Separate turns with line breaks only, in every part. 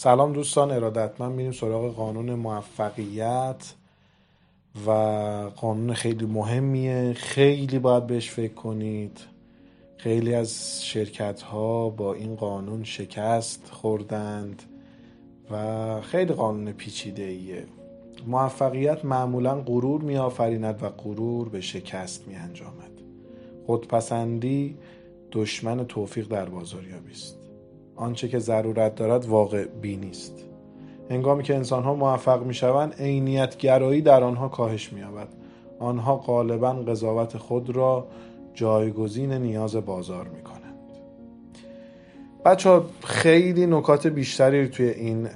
سلام دوستان ارادتمند میریم سراغ قانون موفقیت و قانون خیلی مهمیه. خیلی باید بهش فکر کنید. خیلی از شرکت ها با این قانون شکست خوردند و خیلی قانون پیچیده ایه موفقیت معمولا غرور می آفریند و غرور به شکست می انجامد خودپسندی دشمن توفیق در بازاریابی است آنچه که ضرورت دارد واقع بینی است هنگامی که انسان ها موفق می شوند عینیت گرایی در آنها کاهش می یابد آنها غالبا قضاوت خود را جایگزین نیاز بازار می کنند بچه خیلی نکات بیشتری توی این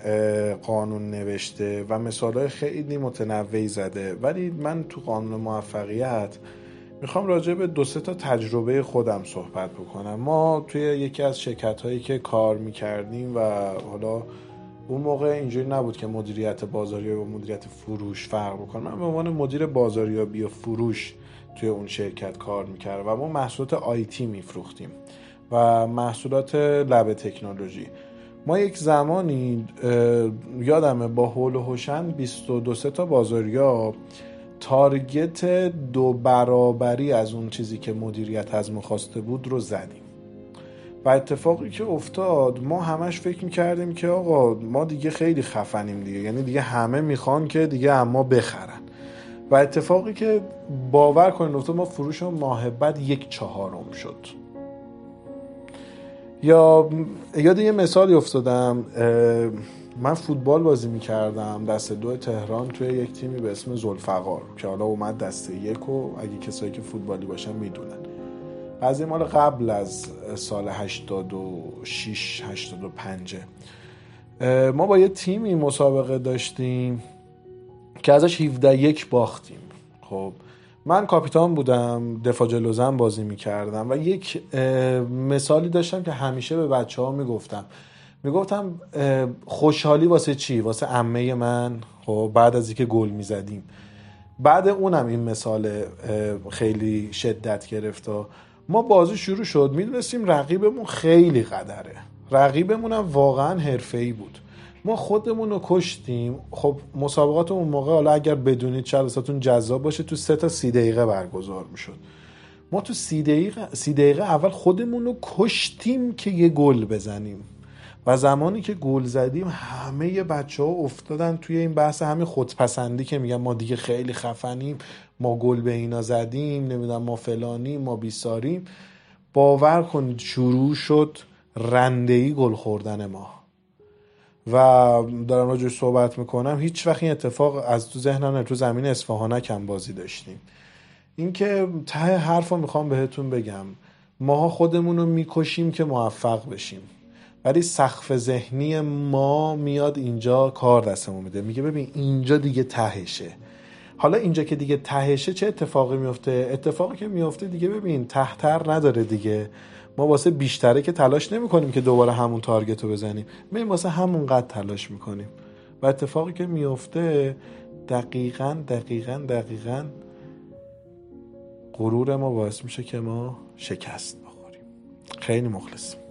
قانون نوشته و مثال خیلی متنوعی زده. ولی من تو قانون موفقیت می‌خوام راجع به دو سه تا تجربه خودم صحبت بکنم. ما توی یکی از شرکت هایی که کار می‌کردیم و حالا اون موقع اینجوری نبود که مدیریت بازاریابی و مدیریت فروش فرق بکنه. من به عنوان مدیر بازاریابی و فروش توی اون شرکت کار می‌کردم و ما محصولات آیتی میفروختیم و محصولات لب تکنولوژی. ما یک زمانی یادمه با هول و هوشن 22 تا بازاریاب تارگت دو برابری از اون چیزی که مدیریت از خواسته بود رو زدیم. و اتفاقی که افتاد ما همش فکر می‌کردیم که آقا ما دیگه خیلی خفنیم دیگه. یعنی دیگه همه می‌خوان که دیگه اما بخرن. و اتفاقی که باور کنید افتاد ما فروش ماه بعد یک چهارم شد. یا یاد یه مثالی افتادم من فوتبال بازی می‌کردم دست دو تهران توی یک تیمی به اسم زلفقار که حالا اومد دست یک و اگه کسایی که فوتبالی باشن می‌دونن. این مال قبل از سال 86 85 ما با یه تیمی مسابقه داشتیم که ازش 17 یک باختیم. خب من کاپیتان بودم دفاع جلوزن بازی می‌کردم و یک مثالی داشتم که همیشه به بچه ها می‌گفتم. می‌گفتم خوشحالی واسه چی؟ واسه عمه من؟ خب بعد از اینکه گل می‌زدیم. بعد اونم این مثال خیلی شدت گرفت ما بازی شروع شد. می‌دونستیم رقیبمون خیلی قدره. رقیبمون هم واقعا حرفه‌ای بود. ما خودمون رو کشتیم. خب مسابقات اون موقع حالا اگر بدونید چلساتون جذاب باشه تو سه تا سی دقیقه برگزار می‌شد. ما تو سی دقیقه, سی دقیقه اول خودمون رو کشتیم که یه گل بزنیم. و زمانی که گل زدیم همه بچه ها افتادن توی این بحث همین خودپسندی که میگن ما دیگه خیلی خفنیم ما گل به اینا زدیم نمی‌دونم ما فلانیم ما بیساریم. باور کنید شروع شد رندهی گل خوردن ما. و دارم راجعش صحبت می‌کنم. هیچ وقت این اتفاق از تو ذهنم تو زمین اصفهانک هم بازی داشتیم. اینکه ته حرف رو می‌خوام بهتون بگم. ماها خودمون رو می‌کشیم که موفق بشیم. ولی سقف ذهنی ما میاد اینجا کار دستمون میده. میگه ببین اینجا دیگه تهشه. حالا اینجا که دیگه تهشه چه اتفاقی میفته؟ اتفاقی که میفته دیگه ببین تحتر نداره دیگه. ما واسه بیشتره که تلاش نمی کنیم که دوباره همون تارگت رو بزنیم. ما واسه همون قد تلاش می‌کنیم. و اتفاقی که میفته دقیقا دقیقا دقیقا غرور ما باعث میشه که ما شکست بخوریم. خیلی مخلصیم.